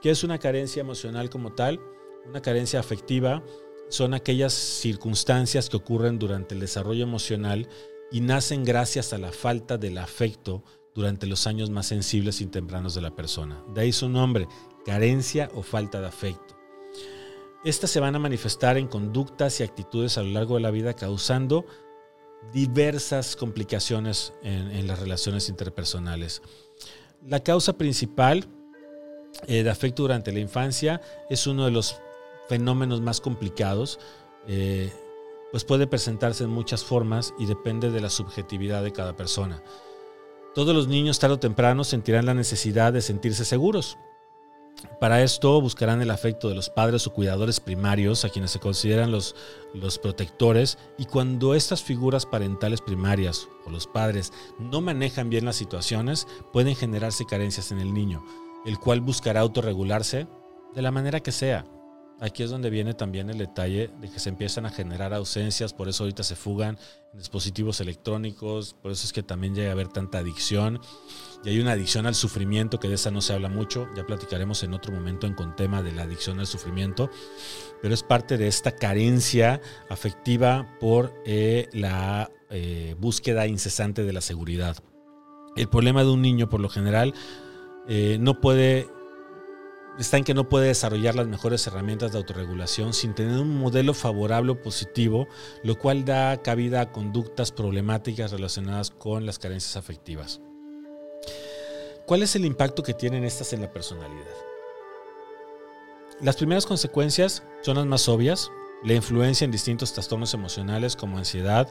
¿Qué es una carencia emocional como tal? Una carencia afectiva son aquellas circunstancias que ocurren durante el desarrollo emocional y nacen gracias a la falta del afecto durante los años más sensibles y tempranos de la persona. De ahí su nombre, carencia o falta de afecto. Estas se van a manifestar en conductas y actitudes a lo largo de la vida causando diversas complicaciones en, las relaciones interpersonales. La causa principal eh, de afecto durante la infancia es uno de los fenómenos más complicados. Eh, pues puede presentarse en muchas formas y depende de la subjetividad de cada persona. Todos los niños tarde o temprano sentirán la necesidad de sentirse seguros. Para esto buscarán el afecto de los padres o cuidadores primarios, a quienes se consideran los, los protectores, y cuando estas figuras parentales primarias o los padres no manejan bien las situaciones, pueden generarse carencias en el niño, el cual buscará autorregularse de la manera que sea Aquí es donde viene también el detalle de que se empiezan a generar ausencias, por eso ahorita se fugan en dispositivos electrónicos, por eso es que también llega a haber tanta adicción. Y hay una adicción al sufrimiento, que de esa no se habla mucho, ya platicaremos en otro momento en con tema de la adicción al sufrimiento, pero es parte de esta carencia afectiva por eh, la eh, búsqueda incesante de la seguridad. El problema de un niño, por lo general, eh, no puede está en que no puede desarrollar las mejores herramientas de autorregulación sin tener un modelo favorable o positivo, lo cual da cabida a conductas problemáticas relacionadas con las carencias afectivas. ¿Cuál es el impacto que tienen estas en la personalidad? Las primeras consecuencias son las más obvias, la influencia en distintos trastornos emocionales como ansiedad,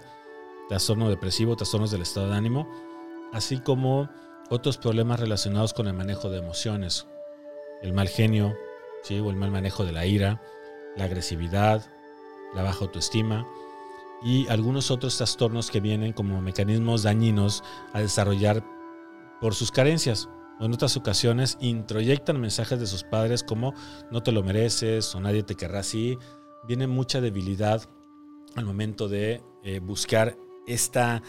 trastorno depresivo, trastornos del estado de ánimo, así como otros problemas relacionados con el manejo de emociones, el mal genio, ¿sí? o el mal manejo de la ira, la agresividad, la baja autoestima y algunos otros trastornos que vienen como mecanismos dañinos a desarrollar por sus carencias. O en otras ocasiones introyectan mensajes de sus padres como no te lo mereces o nadie te querrá así. Viene mucha debilidad al momento de eh, buscar esta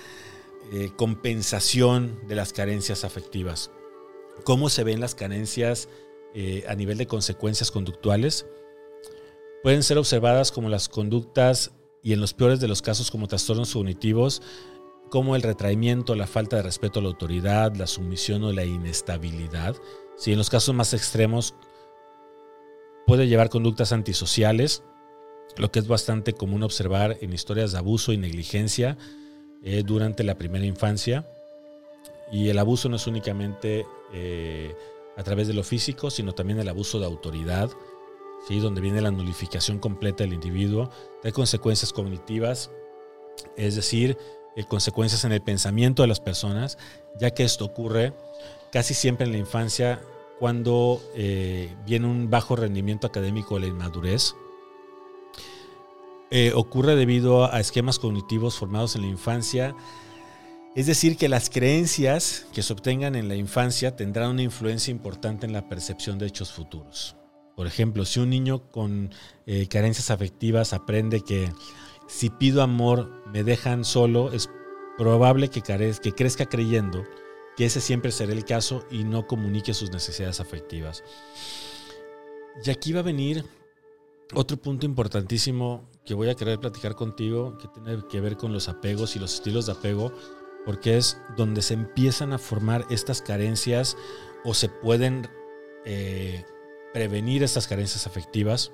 eh, compensación de las carencias afectivas. ¿Cómo se ven las carencias eh, a nivel de consecuencias conductuales, pueden ser observadas como las conductas y en los peores de los casos como trastornos cognitivos, como el retraimiento, la falta de respeto a la autoridad, la sumisión o la inestabilidad. Si en los casos más extremos puede llevar conductas antisociales, lo que es bastante común observar en historias de abuso y negligencia eh, durante la primera infancia. Y el abuso no es únicamente eh, a través de lo físico, sino también el abuso de autoridad, ¿sí? donde viene la nulificación completa del individuo, trae consecuencias cognitivas, es decir, eh, consecuencias en el pensamiento de las personas, ya que esto ocurre casi siempre en la infancia cuando eh, viene un bajo rendimiento académico de la inmadurez. Eh, ocurre debido a esquemas cognitivos formados en la infancia es decir, que las creencias que se obtengan en la infancia tendrán una influencia importante en la percepción de hechos futuros. Por ejemplo, si un niño con eh, carencias afectivas aprende que si pido amor me dejan solo, es probable que, que crezca creyendo que ese siempre será el caso y no comunique sus necesidades afectivas. Y aquí va a venir otro punto importantísimo que voy a querer platicar contigo, que tiene que ver con los apegos y los estilos de apego porque es donde se empiezan a formar estas carencias o se pueden eh, prevenir estas carencias afectivas,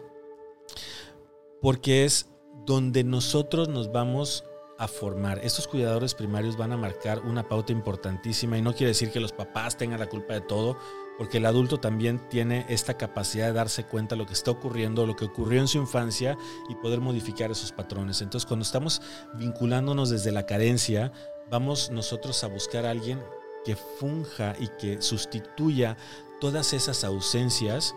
porque es donde nosotros nos vamos a formar. Estos cuidadores primarios van a marcar una pauta importantísima y no quiere decir que los papás tengan la culpa de todo, porque el adulto también tiene esta capacidad de darse cuenta de lo que está ocurriendo, lo que ocurrió en su infancia y poder modificar esos patrones. Entonces, cuando estamos vinculándonos desde la carencia, vamos nosotros a buscar a alguien que funja y que sustituya todas esas ausencias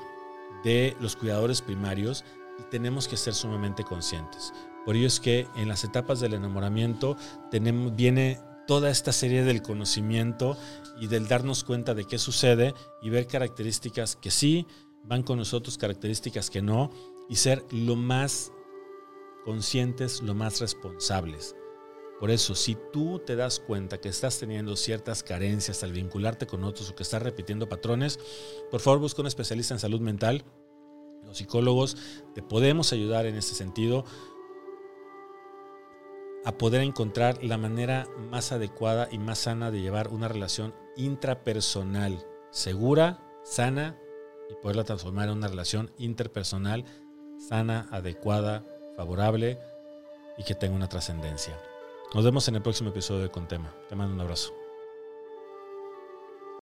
de los cuidadores primarios y tenemos que ser sumamente conscientes. Por ello es que en las etapas del enamoramiento tenemos, viene toda esta serie del conocimiento y del darnos cuenta de qué sucede y ver características que sí van con nosotros, características que no, y ser lo más conscientes, lo más responsables Por eso, si tú te das cuenta que estás teniendo ciertas carencias al vincularte con otros o que estás repitiendo patrones, por favor busca un especialista en salud mental. Los psicólogos te podemos ayudar en ese sentido a poder encontrar la manera más adecuada y más sana de llevar una relación intrapersonal segura, sana y poderla transformar en una relación interpersonal sana, adecuada, favorable y que tenga una trascendencia. Nos vemos en el próximo episodio de Contema. Te mando un abrazo.